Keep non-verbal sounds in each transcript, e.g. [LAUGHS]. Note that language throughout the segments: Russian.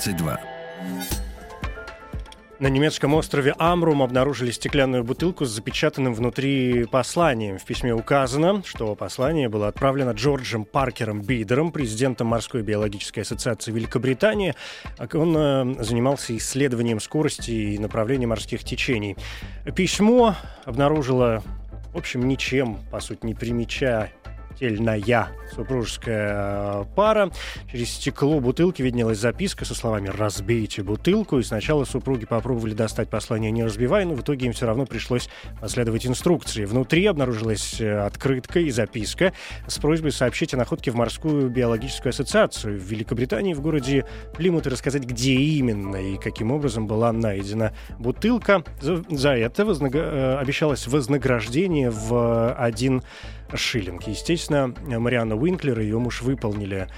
22. На немецком острове Амрум обнаружили стеклянную бутылку с запечатанным внутри посланием. В письме указано, что послание было отправлено Джорджем Паркером Бидером, президентом Морской биологической ассоциации Великобритании. Он э, занимался исследованием скорости и направления морских течений. Письмо обнаружило, в общем, ничем, по сути, не примечая тельная супружеская э, пара. Через стекло бутылки виднелась записка со словами «разбейте бутылку». И сначала супруги попробовали достать послание не разбивая, но в итоге им все равно пришлось последовать инструкции. Внутри обнаружилась э, открытка и записка с просьбой сообщить о находке в морскую биологическую ассоциацию в Великобритании в городе Плимут и рассказать, где именно и каким образом была найдена бутылка. За, за это вознаг... э, обещалось вознаграждение в один шиллинг. Естественно, Марианна Уинклер и ее муж выполнили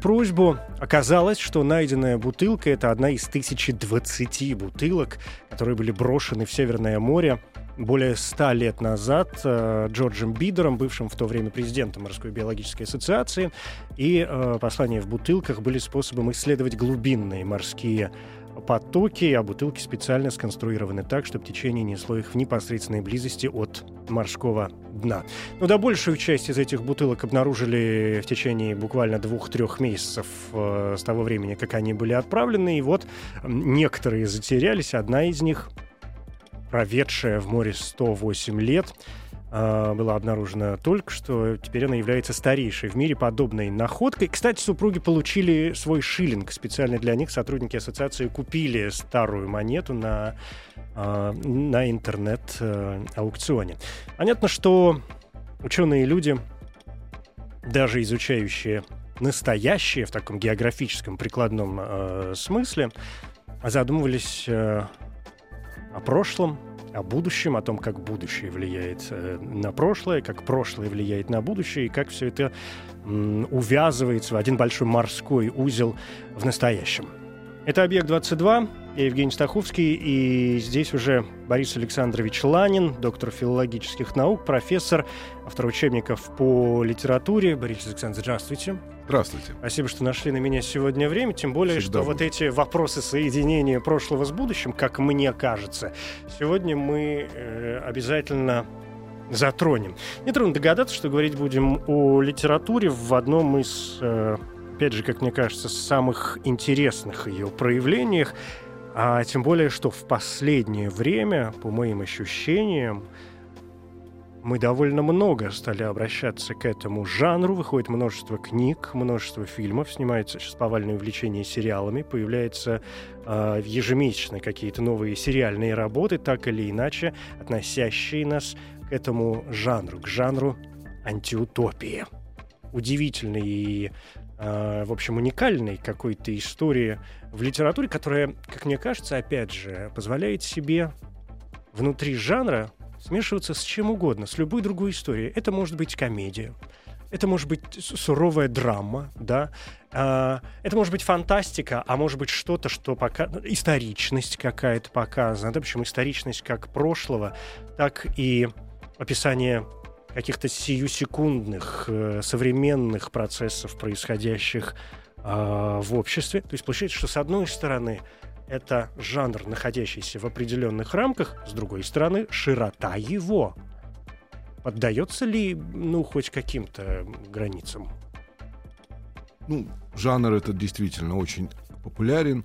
просьбу. Оказалось, что найденная бутылка — это одна из 1020 бутылок, которые были брошены в Северное море более ста лет назад э, Джорджем Бидером, бывшим в то время президентом Морской биологической ассоциации. И э, послания в бутылках были способом исследовать глубинные морские потоки, а бутылки специально сконструированы так, чтобы течение несло их в непосредственной близости от морского дна. Но да, большую часть из этих бутылок обнаружили в течение буквально двух-трех месяцев э, с того времени, как они были отправлены. И вот некоторые затерялись. Одна из них, проведшая в море 108 лет, была обнаружена только что. Теперь она является старейшей в мире подобной находкой. Кстати, супруги получили свой шиллинг. Специально для них сотрудники ассоциации купили старую монету на, э, на интернет-аукционе. Понятно, что ученые люди, даже изучающие настоящее в таком географическом прикладном э, смысле, задумывались о прошлом, о будущем, о том, как будущее влияет э, на прошлое, как прошлое влияет на будущее, и как все это увязывается в один большой морской узел в настоящем. Это «Объект-22», я Евгений Стаховский, и здесь уже Борис Александрович Ланин, доктор филологических наук, профессор, автор учебников по литературе. Борис Александрович, здравствуйте. Здравствуйте. Спасибо, что нашли на меня сегодня время. Тем более, Всегда что вот буду. эти вопросы соединения прошлого с будущим, как мне кажется, сегодня мы э, обязательно затронем. Нетрудно догадаться, что говорить будем о литературе в одном из, э, опять же, как мне кажется, самых интересных ее проявлениях. А тем более, что в последнее время, по моим ощущениям, мы довольно много стали обращаться к этому жанру. Выходит множество книг, множество фильмов, снимается сейчас повальное увлечение сериалами, появляются э, ежемесячно какие-то новые сериальные работы, так или иначе относящие нас к этому жанру, к жанру антиутопии. Удивительный и, э, в общем, уникальной какой-то истории в литературе, которая, как мне кажется, опять же, позволяет себе внутри жанра смешиваться с чем угодно, с любой другой историей. Это может быть комедия, это может быть суровая драма, да, А, это может быть фантастика, а может быть что-то, что пока историчность какая-то показана, да, причем историчность как прошлого, так и описание каких-то сиюсекундных э, современных процессов, происходящих а, в обществе. То есть получается, что с одной стороны это жанр, находящийся в определенных рамках, с другой стороны, широта его. Поддается ли, ну, хоть каким-то границам? Ну, жанр этот действительно очень популярен.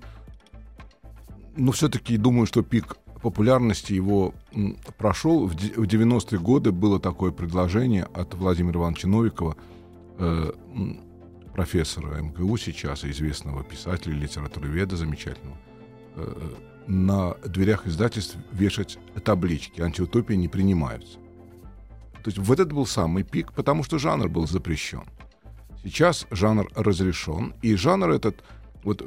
Но все-таки думаю, что пик популярности его прошел. В де- в 90-е годы было такое предложение от Владимира Ивановича Новикова, э, профессора МГУ сейчас, известного писателя, литературоведа замечательного, э, на дверях издательств вешать таблички «Антиутопии не принимаются». То есть вот это был самый пик, потому что жанр был запрещен. Сейчас жанр разрешен, и жанр этот, вот,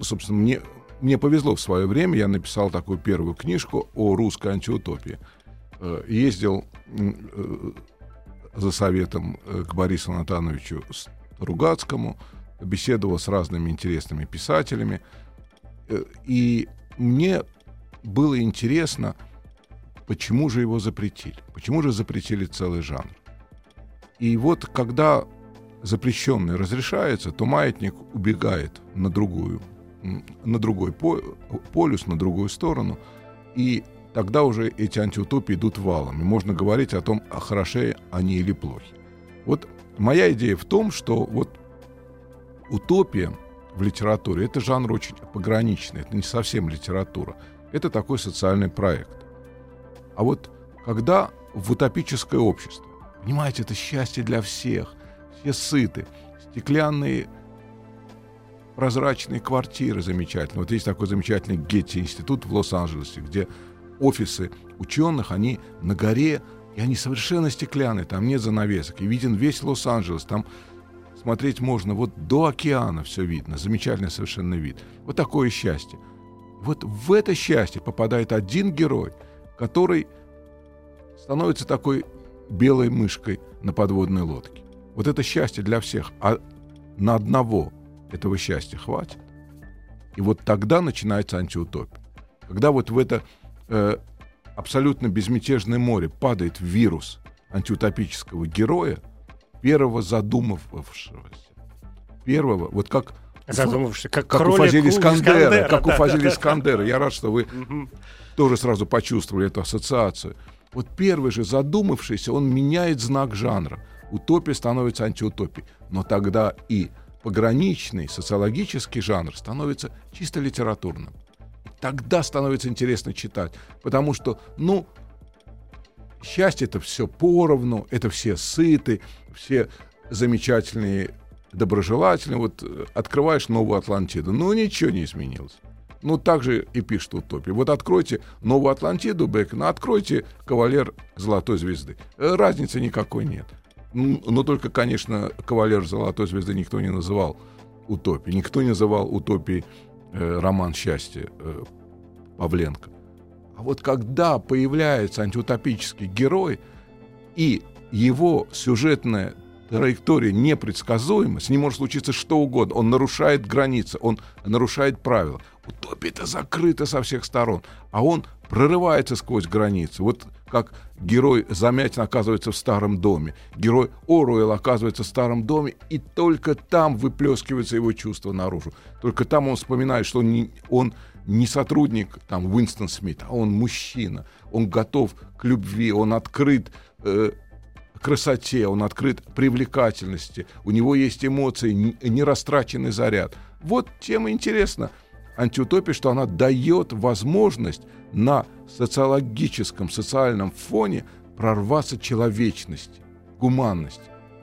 собственно, мне, мне повезло в свое время, я написал такую первую книжку о русской антиутопии. Э, ездил э, за советом э, к Борису Натановичу Ругацкому, беседовал с разными интересными писателями. И мне было интересно, почему же его запретили? Почему же запретили целый жанр? И вот когда запрещенный разрешается, то маятник убегает на другую, на другой полюс, на другую сторону, и тогда уже эти антиутопии идут валом, и можно говорить о том, а хороши они или плохи. Вот моя идея в том, что вот утопия в литературе — это жанр очень пограничный, это не совсем литература, это такой социальный проект. А вот когда в утопическое общество, понимаете, это счастье для всех, все сыты, стеклянные прозрачные квартиры замечательные. Вот есть такой замечательный Гетти-институт в Лос-Анджелесе, где офисы ученых, они на горе, и они совершенно стеклянные, там нет занавесок, и виден весь Лос-Анджелес, там смотреть можно вот до океана все видно, замечательный совершенно вид. Вот такое счастье. Вот в это счастье попадает один герой, который становится такой белой мышкой на подводной лодке. Вот это счастье для всех, а на одного этого счастья хватит. И вот тогда начинается антиутопия. Когда вот в это э, абсолютно безмятежное море падает вирус антиутопического героя, первого задумавшегося, первого, вот как Задумавшись, как, как у Фазили Искандера, как у Фазили Искандера. Я рад, что вы тоже сразу почувствовали эту ассоциацию. Вот первый же задумавшийся, он меняет знак жанра. Утопия становится антиутопией. Но тогда и пограничный социологический жанр становится чисто литературным. Тогда становится интересно читать. Потому что, ну, счастье это все поровну, это все сыты, все замечательные доброжелательны. Вот э, открываешь новую Атлантиду, ну ничего не изменилось. Ну, так же и пишет утопия. Вот откройте новую Атлантиду Бекона, откройте кавалер Золотой Звезды. Э, разницы никакой нет. Но только, конечно, кавалер Золотой Звезды никто не называл утопией. Никто не называл утопией э, роман счастья э, Павленко. А вот когда появляется антиутопический герой, и его сюжетная траектория непредсказуема, с ним может случиться что угодно. Он нарушает границы, он нарушает правила. Утопия это закрыта со всех сторон, а он прорывается сквозь границы. Вот как герой Замятин оказывается в старом доме, герой Оруэлл оказывается в старом доме, и только там выплескивается его чувство наружу. Только там он вспоминает, что он не, он не сотрудник там Уинстон Смит, а он мужчина, он готов к любви, он открыт э, красоте, он открыт привлекательности, у него есть эмоции, нерастраченный заряд. Вот тем и антиутопия, что она дает возможность на социологическом, социальном фоне прорваться человечности, гуманности.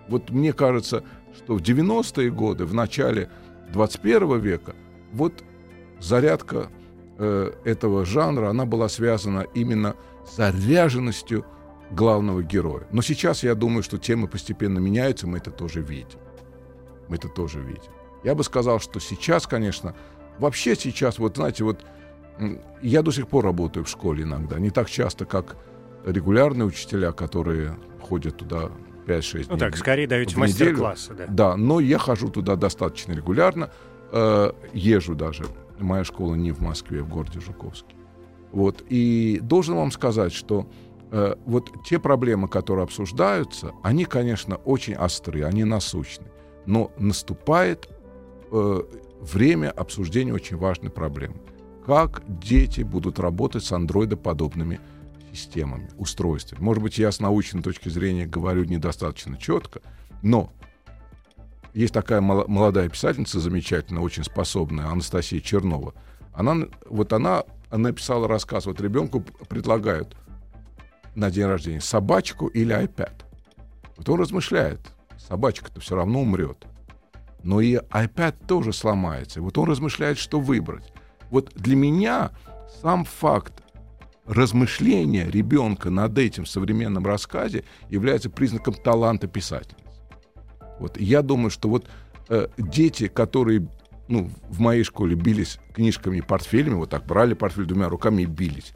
Вот мне кажется, что в 90-е годы, в начале 21 века, вот зарядка э, этого жанра, она была связана именно с заряженностью главного героя. Но сейчас я думаю, что темы постепенно меняются, мы это тоже видим. Мы это тоже видим. Я бы сказал, что сейчас, конечно, вообще сейчас, вот знаете, вот я до сих пор работаю в школе иногда, не так часто, как регулярные учителя, которые ходят туда 5-6 дней. Ну так, скорее даете мастер-классы, да. Да, но я хожу туда достаточно регулярно, э, езжу даже. Моя школа не в Москве, в городе Жуковске. Вот, и должен вам сказать, что Э, вот те проблемы, которые обсуждаются, они, конечно, очень острые, они насущны. Но наступает э, время обсуждения очень важной проблемы. Как дети будут работать с андроидоподобными системами, устройствами. Может быть, я с научной точки зрения говорю недостаточно четко, но есть такая молодая писательница замечательная, очень способная, Анастасия Чернова. Она, вот она, написала рассказ, вот ребенку предлагают на день рождения, собачку или iPad. Вот он размышляет, собачка-то все равно умрет. Но и iPad тоже сломается. Вот он размышляет, что выбрать. Вот для меня сам факт размышления ребенка над этим в современном рассказе является признаком таланта писательницы. Вот я думаю, что вот э, дети, которые ну, в моей школе бились книжками портфелями, вот так брали портфель двумя руками и бились.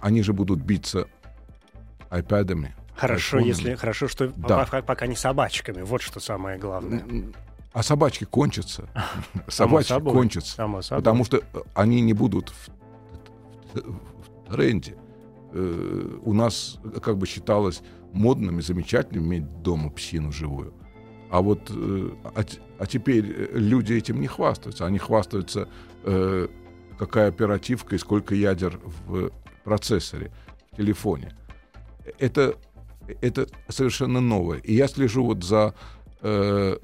Они же будут биться айпадами. Хорошо, айфонами. если хорошо, что да. пока, пока не собачками. Вот что самое главное. А собачки кончатся. [LAUGHS] Собачки кончатся. Потому что э, они не будут в тренде. Э, у нас как бы считалось модным и замечательным иметь дома псину живую. А вот э, а, а теперь э, люди этим не хвастаются. Они хвастаются, э, какая оперативка и сколько ядер в процессоре, в телефоне. Это, это совершенно новое. И я слежу вот за э,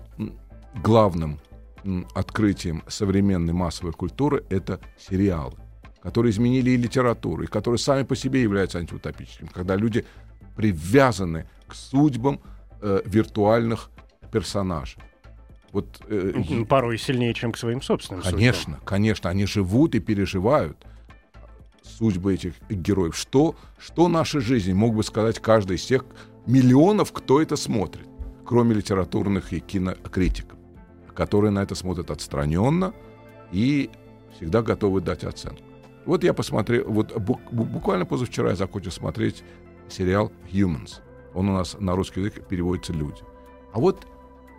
главным открытием современной массовой культуры — это сериалы, которые изменили и литературу, и которые сами по себе являются антиутопическими, когда люди привязаны к судьбам э, виртуальных персонажа. Вот, э, Порой сильнее, чем к своим собственным Конечно, судьбам. конечно. Они живут и переживают судьбы этих героев. Что, что нашей жизни мог бы сказать каждый из тех миллионов, кто это смотрит, кроме литературных и кинокритиков, которые на это смотрят отстраненно и всегда готовы дать оценку. Вот я посмотрел, вот буквально позавчера я закончил смотреть сериал Humans. Он у нас на русский язык переводится «Люди». А вот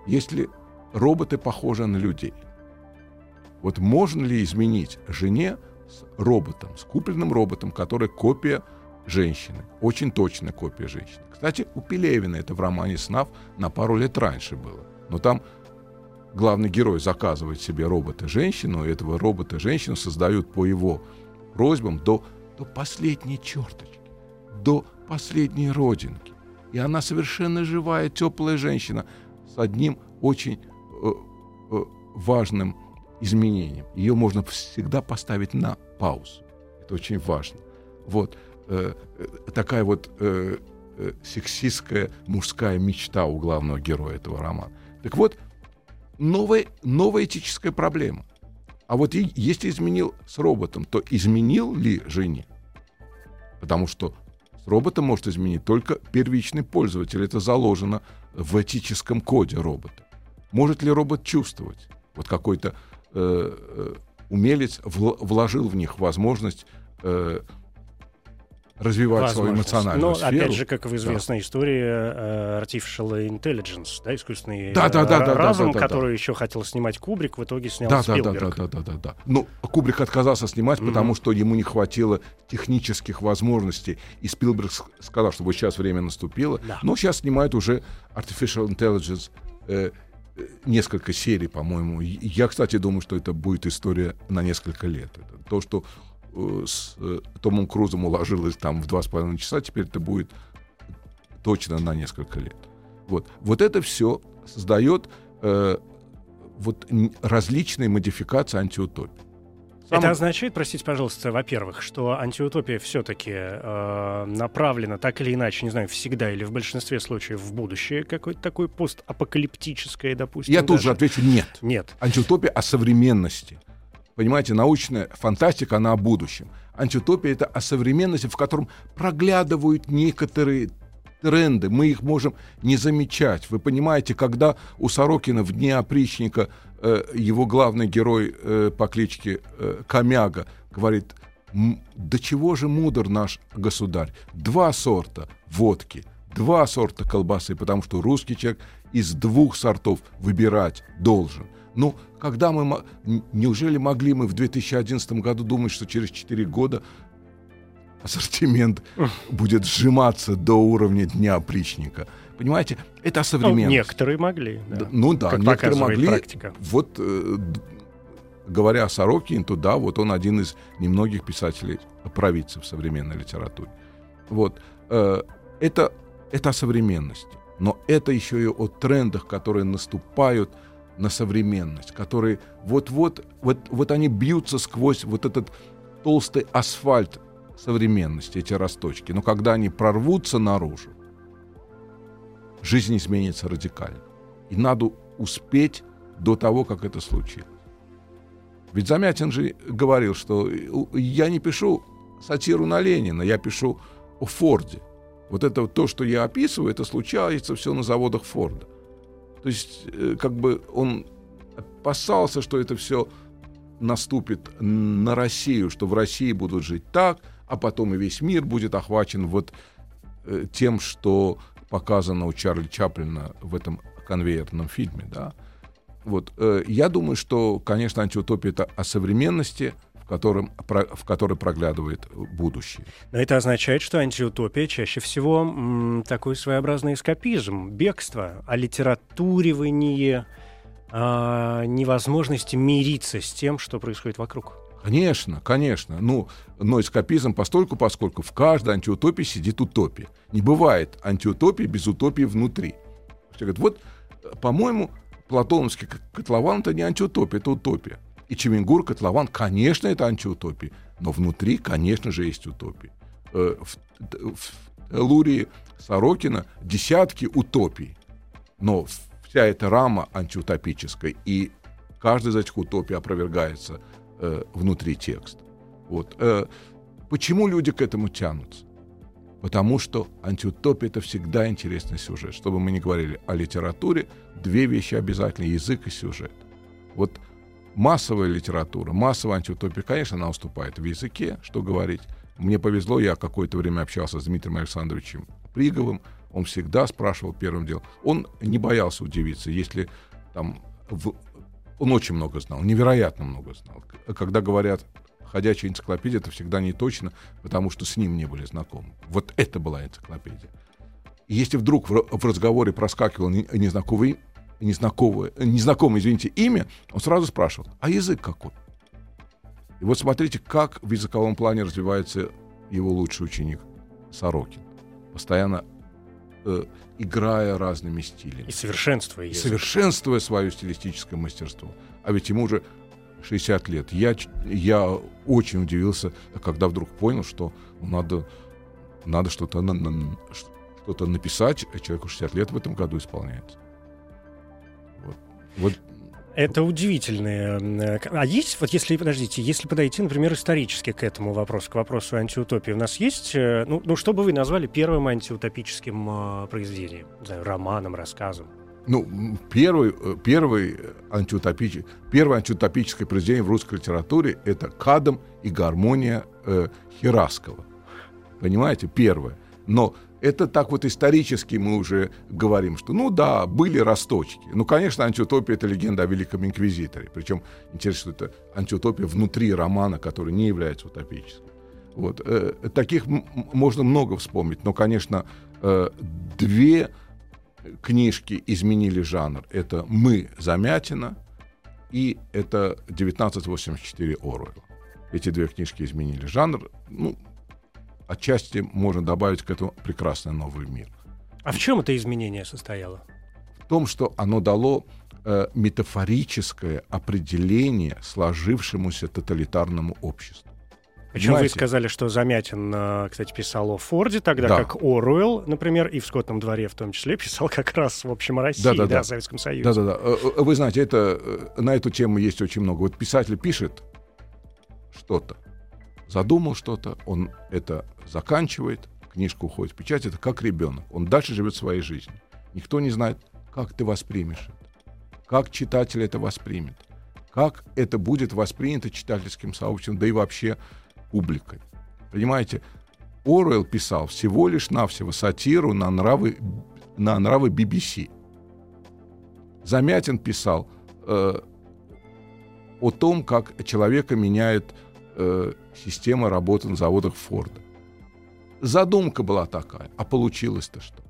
если роботы похожи на людей, вот можно ли изменить жене с роботом, с купленным роботом, который копия женщины, очень точная копия женщины. Кстати, у Пелевина это в романе «Снав» на пару лет раньше было. Но там главный герой заказывает себе робота-женщину, и этого робота-женщину создают по его просьбам до, до последней черточки, до последней родинки. И она совершенно живая, теплая женщина — с одним очень э, э, важным изменением. Ее можно всегда поставить на паузу. Это очень важно. Вот э, э, такая вот э, э, сексистская мужская мечта у главного героя этого романа. Так вот, новая, новая этическая проблема. А вот и, если изменил с роботом, то изменил ли жене? Потому что с роботом может изменить только первичный пользователь. Это заложено в этическом коде робота. Может ли робот чувствовать? Вот какой-то э, э, умелец вложил в них возможность э, развивать свою эмоциональную Но, сферу. опять же, как в известной да. истории uh, Artificial Intelligence, да, искусственный да, да, да, разум, да, да, да, который да. еще хотел снимать Кубрик, в итоге снял да, Спилберг. Да, да, да, да, да, да. Ну, Кубрик отказался снимать, mm-hmm. потому что ему не хватило технических возможностей. И Спилберг сказал, что вот сейчас время наступило. Да. Но сейчас снимают уже Artificial Intelligence э, э, несколько серий, по-моему. Я, кстати, думаю, что это будет история на несколько лет. Это то, что Э, с э, Томом Крузом уложилось там в два с половиной часа, теперь это будет точно на несколько лет. Вот, вот это все создает э, вот различные модификации антиутопии. Сам... Это означает, простите, пожалуйста, во-первых, что антиутопия все-таки э, направлена так или иначе, не знаю, всегда или в большинстве случаев в будущее, какое-то такое постапокалиптическое, допустим. Я даже. тут же отвечу нет. Нет. Антиутопия о современности. Понимаете, научная фантастика, она о будущем. Антиутопия — это о современности, в котором проглядывают некоторые тренды, мы их можем не замечать. Вы понимаете, когда у Сорокина в «Дне опричника» его главный герой э, по кличке э, Комяга говорит, до чего же мудр наш государь? Два сорта водки, два сорта колбасы, потому что русский человек из двух сортов выбирать должен. Ну, когда мы... Неужели могли мы в 2011 году думать, что через 4 года ассортимент будет сжиматься до уровня дня опричника? Понимаете, это современность. Ну, некоторые могли. Да. Ну да, как некоторые могли. Практика. Вот э, говоря о Сорокине, то да, вот он один из немногих писателей провидцев современной литературе. Вот. Э, это, это о современности. Но это еще и о трендах, которые наступают – на современность, которые вот-вот, вот, вот они бьются сквозь вот этот толстый асфальт современности, эти росточки. Но когда они прорвутся наружу, жизнь изменится радикально. И надо успеть до того, как это случилось. Ведь Замятин же говорил, что я не пишу сатиру на Ленина, я пишу о Форде. Вот это то, что я описываю, это случается все на заводах Форда. То есть, э, как бы он опасался, что это все наступит на Россию, что в России будут жить так, а потом и весь мир будет охвачен вот э, тем, что показано у Чарли Чаплина в этом конвейерном фильме, да. Вот, э, я думаю, что, конечно, антиутопия это о современности, в, котором, в которой проглядывает будущее. Но это означает, что антиутопия чаще всего такой своеобразный эскапизм, бегство, а, невозможности мириться с тем, что происходит вокруг. Конечно, конечно. Ну, но эскапизм постольку, поскольку в каждой антиутопии сидит утопия. Не бывает антиутопии без утопии внутри. Говорят, вот, по-моему, платоновский котлован — это не антиутопия, это утопия. И Чемингур, котлован, конечно, это антиутопия. Но внутри, конечно же, есть утопия. Э, в, в Лурии Сорокина десятки утопий. Но вся эта рама антиутопическая, и каждая из этих утопий опровергается э, внутри текста. Вот. Э, почему люди к этому тянутся? Потому что антиутопия — это всегда интересный сюжет. Чтобы мы не говорили о литературе, две вещи обязательно — язык и сюжет. Вот массовая литература, массовая антиутопия, конечно, она уступает в языке, что говорить. Мне повезло, я какое-то время общался с Дмитрием Александровичем Приговым, он всегда спрашивал первым делом. Он не боялся удивиться, если там... В... Он очень много знал, невероятно много знал. Когда говорят ходячая энциклопедия, это всегда не точно, потому что с ним не были знакомы. Вот это была энциклопедия. И если вдруг в, в разговоре проскакивало незнакомое, незнакомое, незнакомое, извините, имя, он сразу спрашивал, а язык какой? И вот смотрите, как в языковом плане развивается его лучший ученик Сорокин. Постоянно э, играя разными стилями. И совершенствуя. И совершенствуя свое стилистическое мастерство. А ведь ему уже 60 лет. Я, я очень удивился, когда вдруг понял, что надо, надо что-то на, на, что-то написать. Человеку 60 лет в этом году исполняется. Вот. вот это удивительное. Э, а есть, вот если, подождите, если подойти, например, исторически к этому вопросу, к вопросу антиутопии, у нас есть, э, ну, ну что бы вы назвали первым антиутопическим э, произведением? Знаю, романом, рассказом? Ну, первый, первый антиутопический, первое антиутопическое произведение в русской литературе — это «Кадам и гармония» э, Хераскова. Понимаете? Первое. Но это так вот исторически мы уже говорим, что ну да, были росточки. Ну, конечно, антиутопия — это легенда о Великом Инквизиторе. Причем интересно, что это антиутопия внутри романа, который не является утопическим. Вот. Э, таких можно много вспомнить, но, конечно, э, две книжки изменили жанр. Это «Мы» Замятина и это «1984» Оруэлла. Эти две книжки изменили жанр. Ну, отчасти можно добавить к этому прекрасный новый мир. А в чем это изменение состояло? В том, что оно дало э, метафорическое определение сложившемуся тоталитарному обществу. Причем вы сказали, что Замятин, э, кстати, писал о Форде, тогда да. как Оруэлл, например, и в «Скотном дворе» в том числе [LAUGHS] писал как раз, в общем, о России, да, да, да, да. о Советском Союзе. Да-да-да. Э, э, вы знаете, это, на эту тему есть очень много. Вот писатель пишет что-то, задумал что-то, он это заканчивает, книжка уходит в печать, это как ребенок. Он дальше живет своей жизнью. Никто не знает, как ты воспримешь это, как читатель это воспримет, как это будет воспринято читательским сообществом, да и вообще публикой. Понимаете, Оруэлл писал всего лишь навсего сатиру на нравы, на нравы BBC. Замятин писал э, о том, как человека меняет э, система работы на заводах Форда. Задумка была такая, а получилось-то что?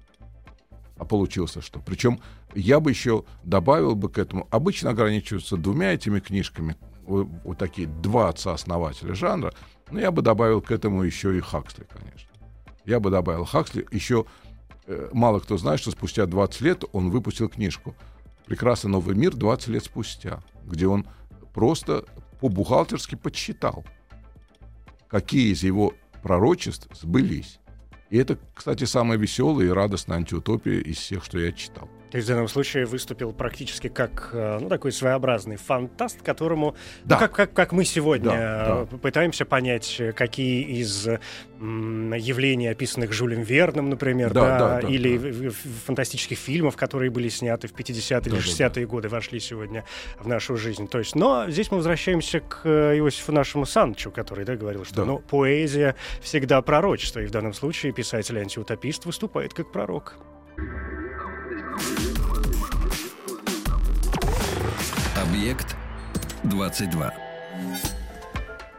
А получилось-то что? Причем я бы еще добавил бы к этому, обычно ограничиваются двумя этими книжками, вот, вот такие два отца-основателя жанра, но я бы добавил к этому еще и Хаксли, конечно. Я бы добавил Хаксли. Еще э, мало кто знает, что спустя 20 лет он выпустил книжку «Прекрасный новый мир» 20 лет спустя, где он просто по-бухгалтерски подсчитал – какие из его пророчеств сбылись. И это, кстати, самая веселая и радостная антиутопия из всех, что я читал. То есть в данном случае выступил практически как э, ну, такой своеобразный фантаст, которому, Да. ну, как, как, как мы сегодня Да, э, пытаемся понять, какие из м, явлений, описанных Жюлем Верном, например, Да, да, да, да, или да. фантастических фильмов, которые были сняты в 50-е или Да, да, 60-е годы, вошли сегодня в нашу жизнь. То есть, но здесь мы возвращаемся к э, Иосифу нашему Санчу, который да, говорил, что Да. ну, поэзия всегда пророчество, и в данном случае писатель-антиутопист выступает как пророк. Объект 22.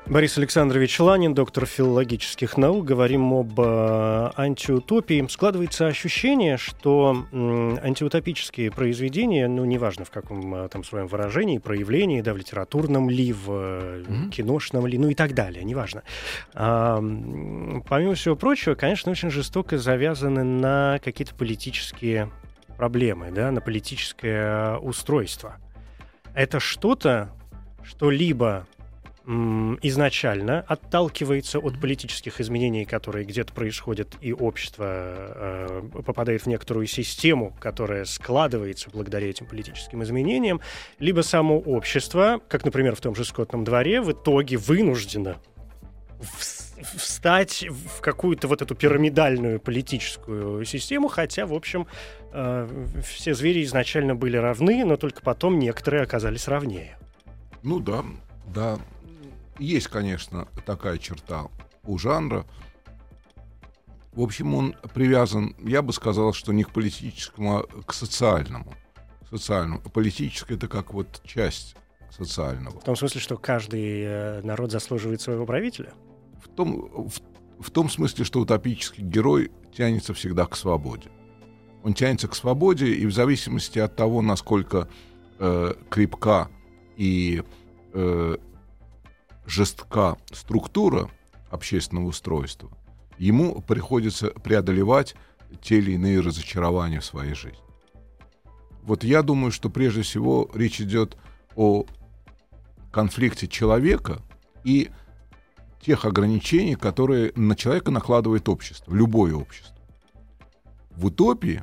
Борис Александрович Ланин, доктор филологических наук. Говорим об э, антиутопии. Складывается ощущение, что м, антиутопические произведения, ну, неважно в каком э, там своем выражении, проявлении, да, в литературном ли, в э, Мгм. киношном ли, ну и так далее, неважно. М, помимо всего прочего, конечно, очень жестоко завязаны на какие-то политические проблемы, да, на политическое устройство. Это что-то, что либо изначально отталкивается от политических изменений, которые где-то происходят, и общество э, попадает в некоторую систему, которая складывается благодаря этим политическим изменениям, либо само общество, как, например, в том же скотном дворе, в итоге вынуждено вс- встать в какую-то вот эту пирамидальную политическую систему, хотя, в общем, э, все звери изначально были равны, но только потом некоторые оказались равнее. Ну да, да. Есть, конечно, такая черта у жанра. В общем, он привязан, я бы сказал, что не к политическому, а к социальному. Социальному. Политическое это как вот часть социального. В том смысле, что каждый э, народ заслуживает своего правителя. В том, в, в том смысле, что утопический герой тянется всегда к свободе. Он тянется к свободе, и в зависимости от того, насколько э, крепка и э, жестка структура общественного устройства, ему приходится преодолевать те или иные разочарования в своей жизни. Вот я думаю, что прежде всего речь идет о конфликте человека и тех ограничений, которые на человека накладывает общество, любое общество. В утопии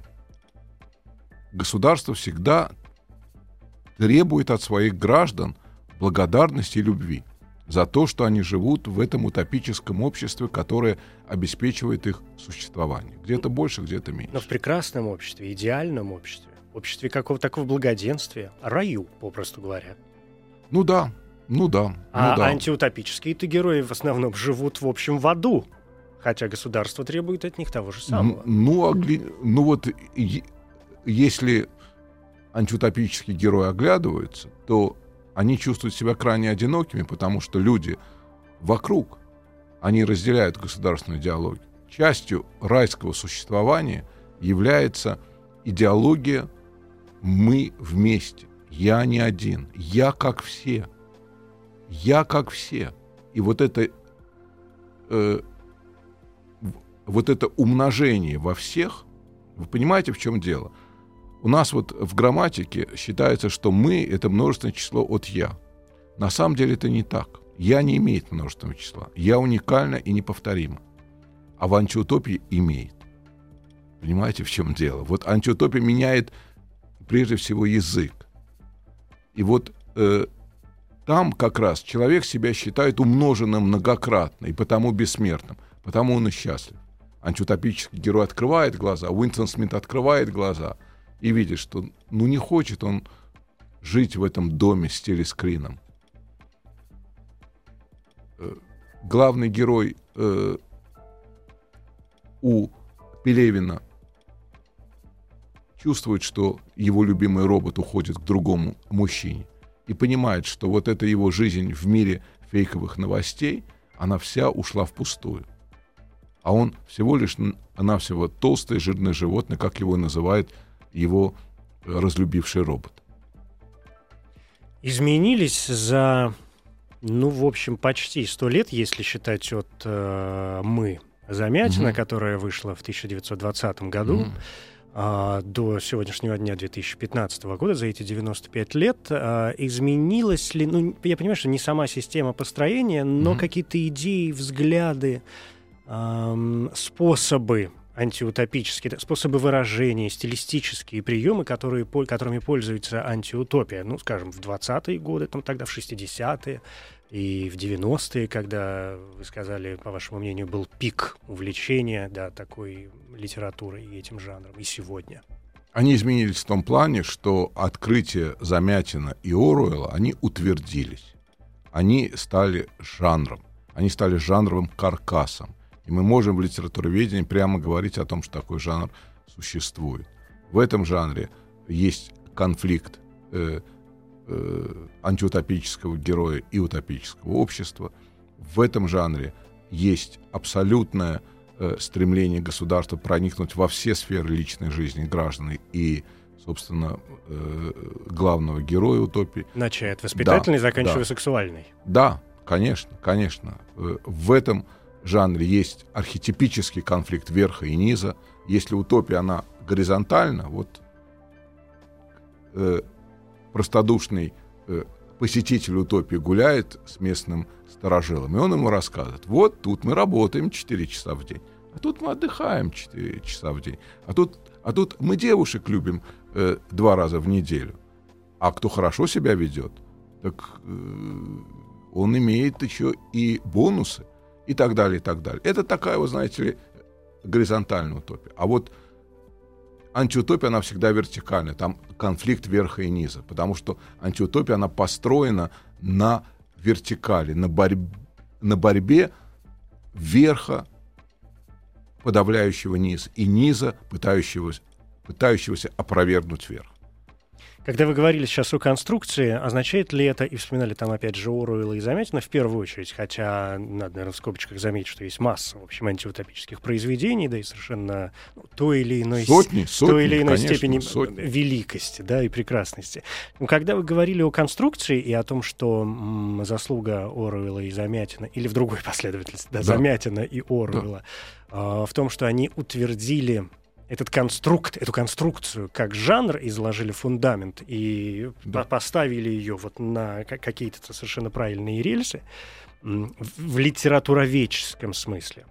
государство всегда требует от своих граждан благодарности и любви за то, что они живут в этом утопическом обществе, которое обеспечивает их существование. Где-то больше, где-то меньше. Но в прекрасном обществе, идеальном обществе, обществе какого-то такого благоденствия, раю, попросту говоря. Ну да, ну да, А ну да. антиутопические-то герои в основном живут, в общем, в аду. Хотя государство требует от них того же самого. Ну, огли- ну вот если антиутопические герои оглядываются, то они чувствуют себя крайне одинокими, потому что люди вокруг, они разделяют государственную идеологию. Частью райского существования является идеология «мы вместе», «я не один», «я как все», «я как все». И вот это э, вот это умножение во всех, вы понимаете, в чем дело? У нас вот в грамматике считается, что мы — это множественное число от «я». На самом деле это не так. «Я» не имеет множественного числа. «Я» уникально и неповторимо. А в антиутопии имеет. Понимаете, в чем дело? Вот антиутопия меняет прежде всего язык. И вот э, там как раз человек себя считает умноженным многократно и потому бессмертным, потому он и счастлив. Антиутопический герой открывает глаза, Уинстон Смит открывает глаза и видит, что ну не хочет он жить в этом доме с телескрином. Э, Главный герой э, у Пелевина чувствует, что его любимый робот уходит к другому мужчине и понимает, что вот эта его жизнь в мире фейковых новостей, она вся ушла впустую. А он всего лишь навсего толстое жирное животное, как его называет его э, разлюбивший робот. Изменились за, ну, в общем, почти сто лет, если считать от э, «Мы». Замятина, Мгм. которая вышла в 1920 году, Мгм. А, до сегодняшнего дня 2015 года, за эти 95 лет, а, изменилась ли, ну, я понимаю, что не сама система построения, но Мгм. какие-то идеи, взгляды, способы антиутопические способы выражения, стилистические приемы, которые, которыми пользуется антиутопия. Ну, скажем, в 20-е годы, там, тогда в 60-е и в 90-е, когда, вы сказали, по вашему мнению, был пик увлечения да, такой литературой и этим жанром, и сегодня. Они изменились в том плане, что открытие Замятина и Оруэлла, они утвердились. Они стали жанром. Они стали жанровым каркасом. И мы можем в литературоведении прямо говорить о том, что такой жанр существует. В этом жанре есть конфликт э, э, антиутопического героя и утопического общества. В этом жанре есть абсолютное э, стремление государства проникнуть во все сферы личной жизни граждан и, собственно, э, главного героя утопии. Начиная от воспитательной, да, заканчивая да. сексуальной. Да, конечно, конечно. Э, в этом жанре есть архетипический конфликт верха и низа. Если утопия, она горизонтальна, вот э, простодушный э, посетитель утопии гуляет с местным старожилом, и он ему рассказывает, вот тут мы работаем 4 часа в день, а тут мы отдыхаем 4 часа в день, а тут, а тут мы девушек любим э, два раза в неделю. А кто хорошо себя ведет, так э, он имеет еще и бонусы и так далее, и так далее. Это такая, вы знаете ли, горизонтальная утопия. А вот антиутопия, она всегда вертикальная. Там конфликт верха и низа. Потому что антиутопия, она построена на вертикали, на, борь... на борьбе верха, подавляющего низ, и низа, пытающегося, пытающегося опровергнуть верх. Когда вы говорили сейчас о конструкции, означает ли это, и вспоминали там опять же Оруэлла и Замятина в первую очередь, хотя надо, наверное, в скобочках заметить, что есть масса, в общем, антиутопических произведений, да и совершенно ну, той или иной, сотни, сотни, той или иной конечно, степени сотни. великости да, и прекрасности. Но когда вы говорили о конструкции и о том, что м, заслуга Оруэлла и Замятина, или в другой [LAUGHS] последовательности, да, да. Замятина и Оруэлла, да. э, в том, что они утвердили этот конструкт, эту конструкцию как жанр изложили фундамент и да. поставили ее вот на какие-то совершенно правильные рельсы в литературоведческом смысле.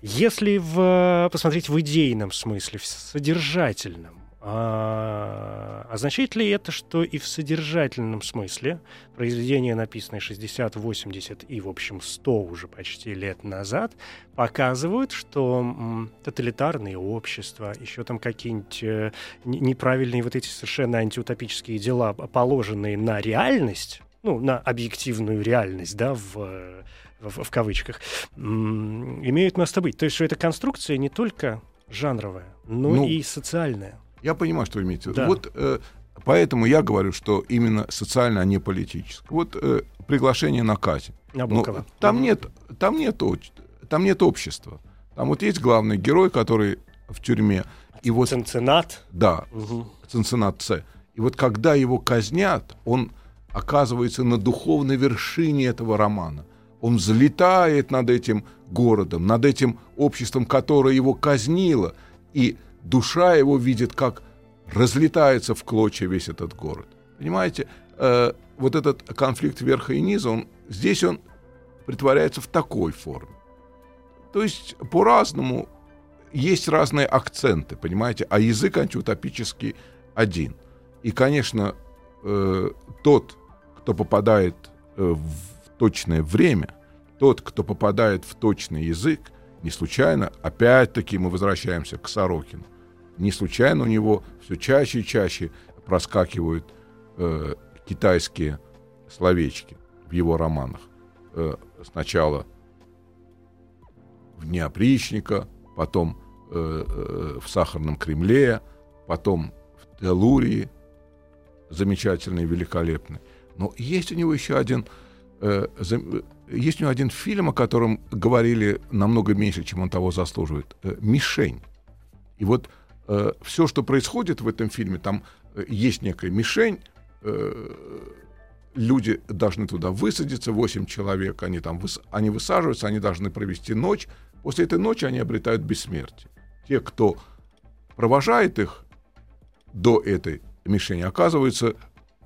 Если в, посмотреть в идейном смысле, в содержательном, а, означает ли это, что и в содержательном смысле произведения, написанные 60, 80 и, в общем, 100 уже почти лет назад, показывают, что м, тоталитарные общества, еще там какие-нибудь э, неправильные вот эти совершенно антиутопические дела, положенные на реальность, ну, на объективную реальность, да, в, в, в кавычках, м, имеют место быть. То есть, что эта конструкция не только жанровая, но ну, и социальная. Я понимаю, что вы имеете в виду. Да. Вот э, поэтому я говорю, что именно социально, а не политическое. Вот э, приглашение на. Набокова. Но там угу. нет, там нет, там нет общества. Там вот есть главный герой, который в тюрьме. И вот, Ценцинат? Да, угу. Ценцинат С. И вот когда его казнят, он оказывается на духовной вершине этого романа. Он взлетает над этим городом, над этим обществом, которое его казнило. И душа его видит, как разлетается в клочья весь этот город. Понимаете, э, вот этот конфликт верха и низа, он, здесь он притворяется в такой форме. То есть по-разному есть разные акценты, понимаете, а язык антиутопический один. И, конечно, э, тот, кто попадает э, в точное время, тот, кто попадает в точный язык, не случайно, опять-таки мы возвращаемся к Сорокину, не случайно у него все чаще и чаще проскакивают э, китайские словечки в его романах. Э, сначала в «Дни опричника», потом э, э, в «Сахарном Кремле», потом в «Телурии», замечательный, великолепный. Но есть у него еще один, э, за, есть у него один фильм, о котором говорили намного меньше, чем он того заслуживает. Э, «Мишень». И вот э, все, что происходит в этом фильме, там э, есть некая мишень, э, люди должны туда высадиться, 8 человек, они там выс, они высаживаются, они должны провести ночь. После этой ночи они обретают бессмертие. Те, кто провожает их до этой мишени, оказываются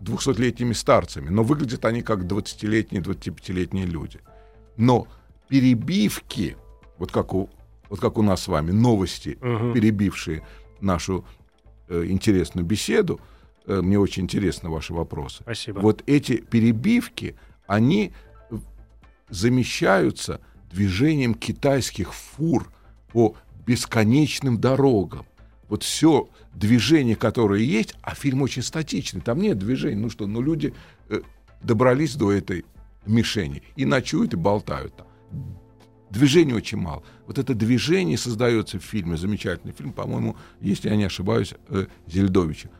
200-летними старцами, но выглядят они как 20-летние, 25-летние люди. Но перебивки, вот как у вот как у нас с вами, новости, Мгм. перебившие нашу э, интересную беседу. Э, мне очень интересны ваши вопросы. Спасибо. Вот эти перебивки, они замещаются движением китайских фур по бесконечным дорогам. Вот все движение, которое есть, а фильм очень статичный, там нет движений. Ну что, ну люди э, добрались до этой мишени и ночуют, и болтают там. Движения очень мало. Вот это движение создается в фильме, замечательный фильм, по-моему, если я не ошибаюсь, э, Зельдовича.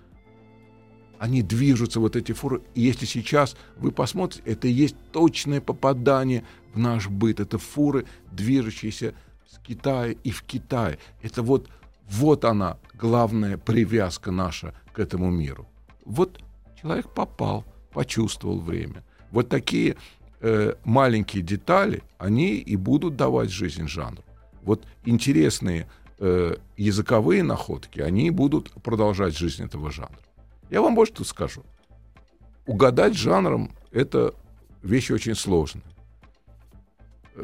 Они движутся, вот эти фуры. И если сейчас вы посмотрите, это есть точное попадание в наш быт. Это фуры, движущиеся с Китая и в Китае. Это вот, вот она, главная привязка наша к этому миру. Вот человек попал, почувствовал время. Вот такие э, маленькие детали, они и будут давать жизнь жанру. Вот интересные э, языковые находки, они будут продолжать жизнь этого жанра. Я вам больше тут скажу. Угадать жанром — это вещь очень сложная.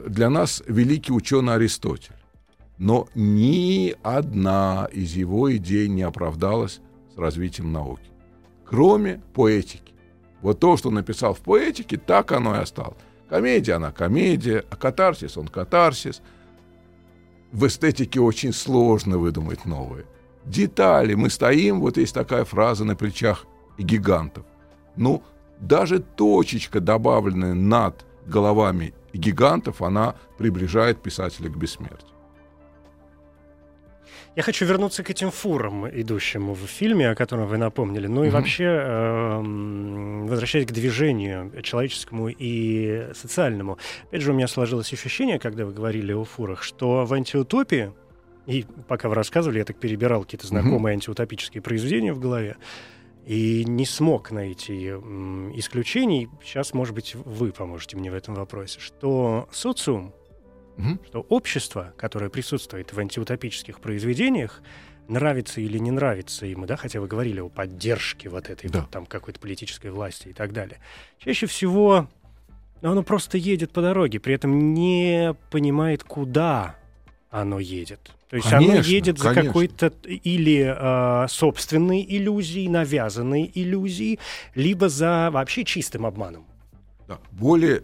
Для нас великий ученый Аристотель. Но ни одна из его идей не оправдалась с развитием науки. Кроме поэтики. Вот то, что написал в поэтике, так оно и осталось. Комедия, она комедия, а катарсис, он катарсис. В эстетике очень сложно выдумать новое. Детали. Мы стоим, вот есть такая фраза на плечах гигантов. Ну, даже точечка, добавленная над головами гигантов, она приближает писателя к бессмертию. Я хочу вернуться к этим фурам, идущим в фильме, о котором вы напомнили. Ну и Мгм. вообще, эм, возвращаясь к движению человеческому и социальному. Опять же, у меня сложилось ощущение, когда вы говорили о фурах, что в антиутопии, и пока вы рассказывали, я так перебирал какие-то знакомые антиутопические произведения в голове, и не смог найти исключений. Сейчас, может быть, вы поможете мне в этом вопросе. Что социум Мгм. что общество, которое присутствует в антиутопических произведениях, нравится или не нравится ему, да, хотя вы говорили о поддержке вот этой Да. вот там какой-то политической власти и так далее. Чаще всего оно просто едет по дороге, при этом не понимает, куда оно едет. То есть оно Конечно, едет за конечно. какой-то или э, собственной иллюзией, навязанной иллюзией, либо за вообще чистым обманом. Да. Более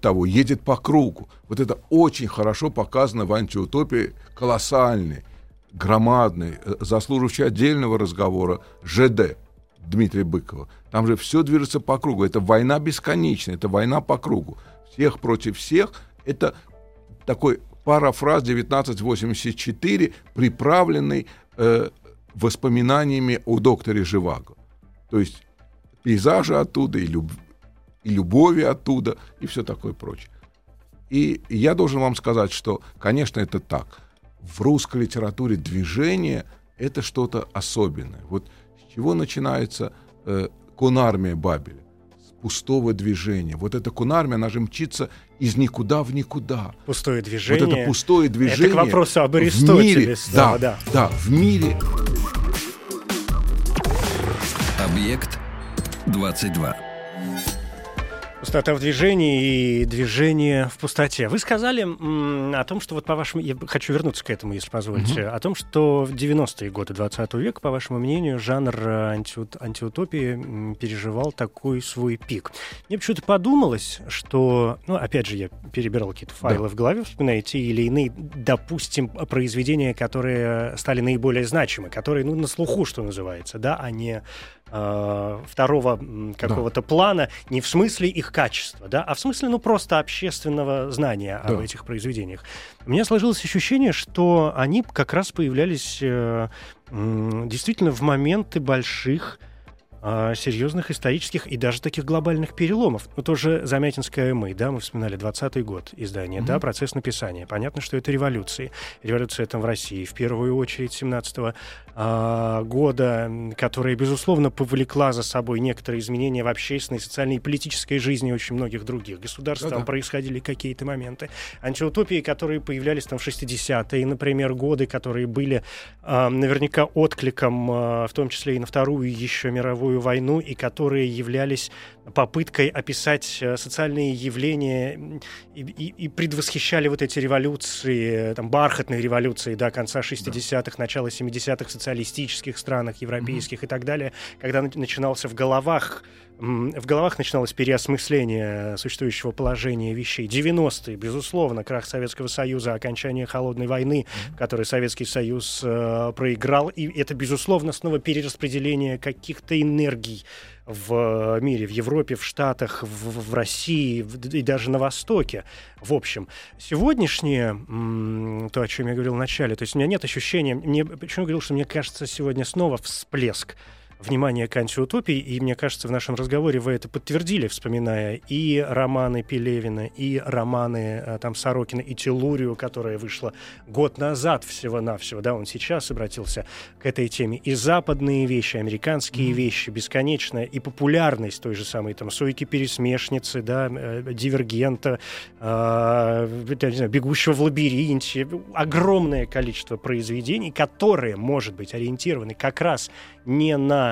того, едет по кругу. Вот это очень хорошо показано в антиутопии. Колоссальный, громадный, э, заслуживающий отдельного разговора ЖД Дмитрия Быкова. Там же все движется по кругу. Это война бесконечная, это война по кругу. Всех против всех. Это такой парафраз 1984, приправленный э, воспоминаниями о докторе Живаго. То есть пейзажи оттуда и, люб- и любови оттуда, и все такое прочее. И я должен вам сказать, что, конечно, это так. В русской литературе движение — это что-то особенное. Вот с чего начинается э, конармия Бабеля? С пустого движения. Вот эта конармия, она же мчится из никуда в никуда. Пустое движение. Вот это пустое движение. Это к вопросу об в Аристотеле мире, да, да. да, в мире Объект 22. Пустота в движении и движение в пустоте. Вы сказали м, о том, что вот по вашему... Я хочу вернуться к этому, если позволите. О том, что в 90-е годы 20 века, по вашему мнению, жанр э, антиут- антиутопии м, переживал такой свой пик. Мне почему-то подумалось, что... Ну, опять же, я перебирал какие-то файлы в голове, вспоминая те или иные, допустим, произведения, которые стали наиболее значимы, которые, ну, на слуху, что называется, да, а не э, второго какого-то плана, не в смысле их качества, да, а в смысле, ну, просто общественного знания об Да. этих произведениях. У меня сложилось ощущение, что они как раз появлялись э, м, действительно в моменты больших а, серьезных исторических и даже таких глобальных переломов. Ну, тоже Замятинская мы, да, мы вспоминали 20-й год издания, да, процесс написания. Понятно, что это революции. Революция там в России, в первую очередь 17-го а, года, которая, безусловно, повлекла за собой некоторые изменения в общественной, социальной и политической жизни очень многих других государств. Да-да. Там происходили какие-то моменты. Антиутопии, которые появлялись там в 60-е, например, годы, которые были а, наверняка откликом, а, в том числе и на Вторую еще мировую войну и которые являлись попыткой описать э, социальные явления и, и, и предвосхищали вот эти революции, там, бархатные революции, да, конца 60-х, да. начала 70-х в социалистических странах, европейских mm-hmm. и так далее, когда начинался в головах в головах начиналось переосмысление существующего положения вещей. 90-е, безусловно, крах Советского Союза, окончание Холодной войны, mm-hmm. который Советский Союз э, проиграл, и это, безусловно, снова перераспределение каких-то энергий в мире, в Европе, в Штатах, в, в России в, и даже на Востоке. В общем, сегодняшнее, то, о чем я говорил в начале, то есть у меня нет ощущения, мне, почему я говорил, что мне кажется сегодня снова всплеск внимание к антиутопии, и мне кажется, в нашем разговоре вы это подтвердили, вспоминая и романы Пелевина, и романы э, там Сорокина, и Телурию, которая вышла год назад всего-навсего, да, он сейчас обратился к этой теме, и западные вещи, американские mm-hmm. вещи, бесконечная, и популярность той же самой там «Сойки-пересмешницы», да, э, «Дивергента», э, не знаю, «Бегущего в лабиринте», огромное количество произведений, которые, может быть, ориентированы как раз не на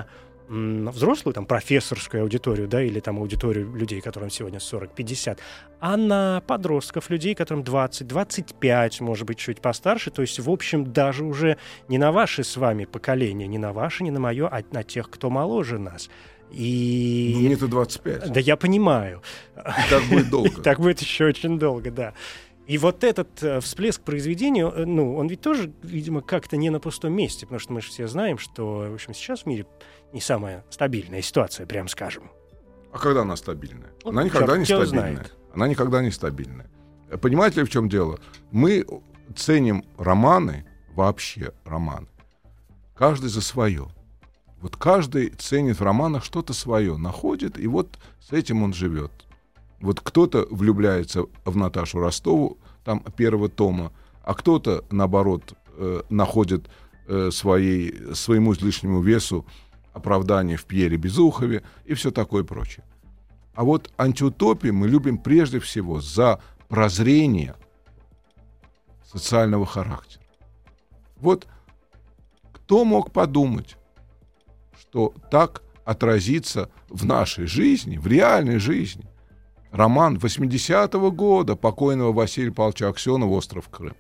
взрослую, там, профессорскую аудиторию, да, или там аудиторию людей, которым сегодня 40-50, а на подростков, людей, которым 20-25, может быть, чуть постарше, то есть, в общем, даже уже не на ваше с вами поколение, не на ваше, не на мое, а на тех, кто моложе нас. И... Ну, мне-то 25. Да я понимаю. И так будет долго. [LAUGHS] так будет еще очень долго, да. И вот этот э, всплеск произведения, э, ну, он ведь тоже, видимо, как-то не на пустом месте, потому что мы же все знаем, что, в общем, сейчас в мире не самая стабильная ситуация, прям скажем. А когда она стабильная? Вот она никогда не стабильная. Знает. Она никогда не стабильная. Понимаете ли, в чем дело? Мы ценим романы, вообще романы, каждый за свое. Вот каждый ценит в романах что-то свое, находит, и вот с этим он живет. Вот кто-то влюбляется в Наташу Ростову, там первого тома, а кто-то, наоборот, э, находит э, своей, своему излишнему весу оправдание в Пьере Безухове и все такое прочее. А вот антиутопии мы любим прежде всего за прозрение социального характера. Вот кто мог подумать, что так отразится в нашей жизни, в реальной жизни, роман 80-го года покойного Василия Павловича Аксенова «Остров Крым».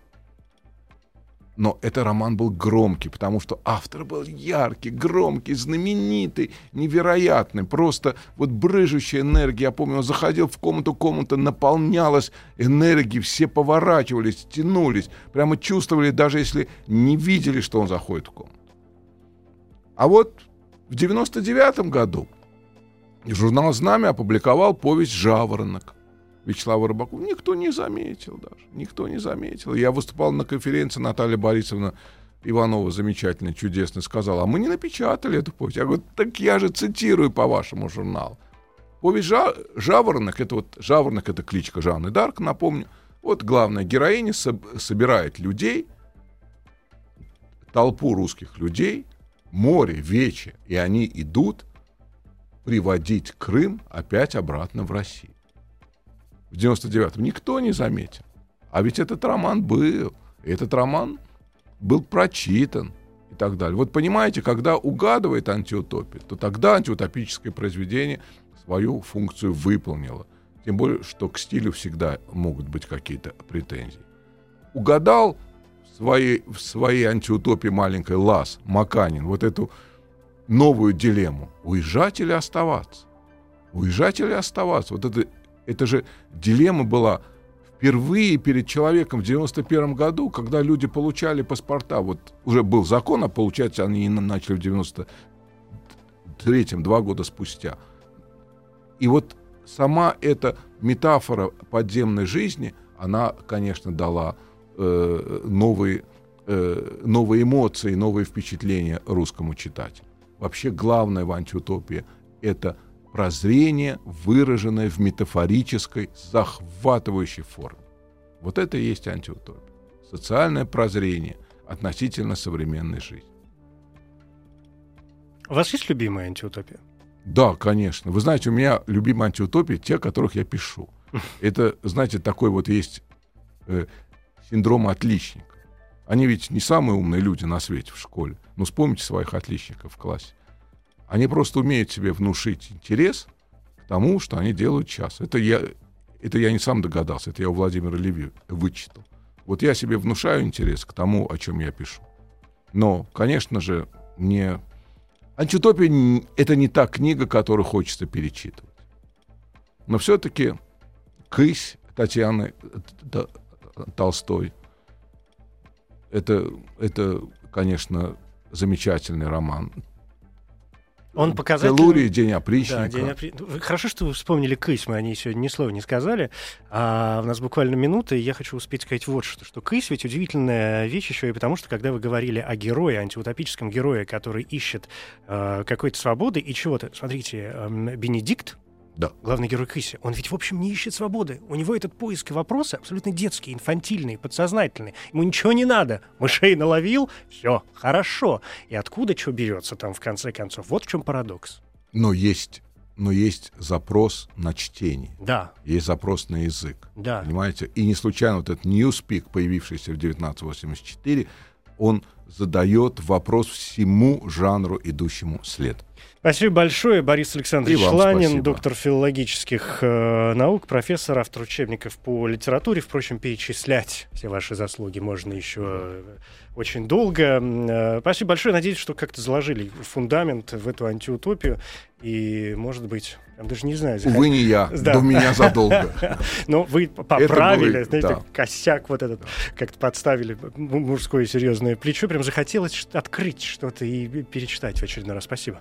Но этот роман был громкий, потому что автор был яркий, громкий, знаменитый, невероятный. Просто вот брыжущая энергия. Я помню, он заходил в комнату, комната наполнялась энергией, все поворачивались, тянулись. Прямо чувствовали, даже если не видели, что он заходит в комнату. А вот в 99 году журнал «Знамя» опубликовал повесть «Жаворонок». Вячеслава Рыбакова никто не заметил даже. Никто не заметил. Я выступал на конференции, Наталья Борисовна Иванова замечательно, чудесно сказала, а мы не напечатали эту повесть. Я говорю, так я же цитирую по вашему журналу. Повесть Жа «Жаворонок», это вот «Жаворонок» — это кличка Жанны Дарк, напомню. Вот главная героиня соб- собирает людей, толпу русских людей, море, вече, и они идут приводить Крым опять обратно в Россию. В 99-м никто не заметил. А ведь этот роман был. Этот роман был прочитан и так далее. Вот понимаете, когда угадывает антиутопия, то тогда антиутопическое произведение свою функцию выполнило. Тем более, что к стилю всегда могут быть какие-то претензии. Угадал в своей, в своей антиутопии маленькой Лас Маканин вот эту новую дилемму. Уезжать или оставаться? Уезжать или оставаться? Вот это, это же дилемма была впервые перед человеком в 91 году, когда люди получали паспорта. Вот уже был закон, а получать они начали в 93-м, два года спустя. И вот сама эта метафора подземной жизни, она, конечно, дала э, новые, э, новые эмоции, новые впечатления русскому читателю. Вообще главное в антиутопии — это прозрение, выраженное в метафорической, захватывающей форме. Вот это и есть антиутопия. Социальное прозрение относительно современной жизни. У вас есть любимая антиутопия? Да, конечно. Вы знаете, у меня любимые антиутопии те, которых я пишу. [LAUGHS] Это, знаете, такой вот есть э, синдром отличника. Они ведь не самые умные люди на свете в школе. Но вспомните своих отличников в классе. Они просто умеют себе внушить интерес к тому, что они делают сейчас. Это я, это я не сам догадался, это я у Владимира Леви вычитал. Вот я себе внушаю интерес к тому, о чем я пишу. Но, конечно же, мне... Антиутопия — это не та книга, которую хочется перечитывать. Но все-таки «Кысь» Татьяны Толстой — это, это, конечно, замечательный роман. Он показательный. Телурий, День опричника. Да, день опри... Хорошо, что вы вспомнили Кысь, мы о ней сегодня ни слова не сказали. А у нас буквально минута, и я хочу успеть сказать вот что. Что Кысь ведь удивительная вещь еще и потому, что когда вы говорили о герое, антиутопическом герое, который ищет э, какой-то свободы и чего-то. Смотрите, э, Бенедикт, Да. главный герой Кыси, он ведь, в общем, не ищет свободы. У него этот поиск и вопросы абсолютно детские, инфантильные, подсознательные. Ему ничего не надо. Мышей наловил, все, хорошо. И откуда что берется там, в конце концов? Вот в чем парадокс. Но есть, но есть запрос на чтение. Да, Есть запрос на язык. да. Понимаете? И не случайно вот этот Newspeak, появившийся в 1984, он задает вопрос всему жанру, идущему след. Спасибо большое. Борис Александрович Шланин, спасибо. доктор филологических э, наук, профессор, автор учебников по литературе. Впрочем, перечислять все ваши заслуги можно еще э, очень долго. Э, спасибо большое. Надеюсь, что как-то заложили фундамент в эту антиутопию. И, может быть, я даже не знаю... Увы, не я, [LAUGHS] Да. до меня задолго. [LAUGHS] Но вы поправили, было- знаете, да. косяк вот этот, как-то подставили мужское серьезное плечо. Прям захотелось открыть что-то и перечитать в очередной раз. Спасибо.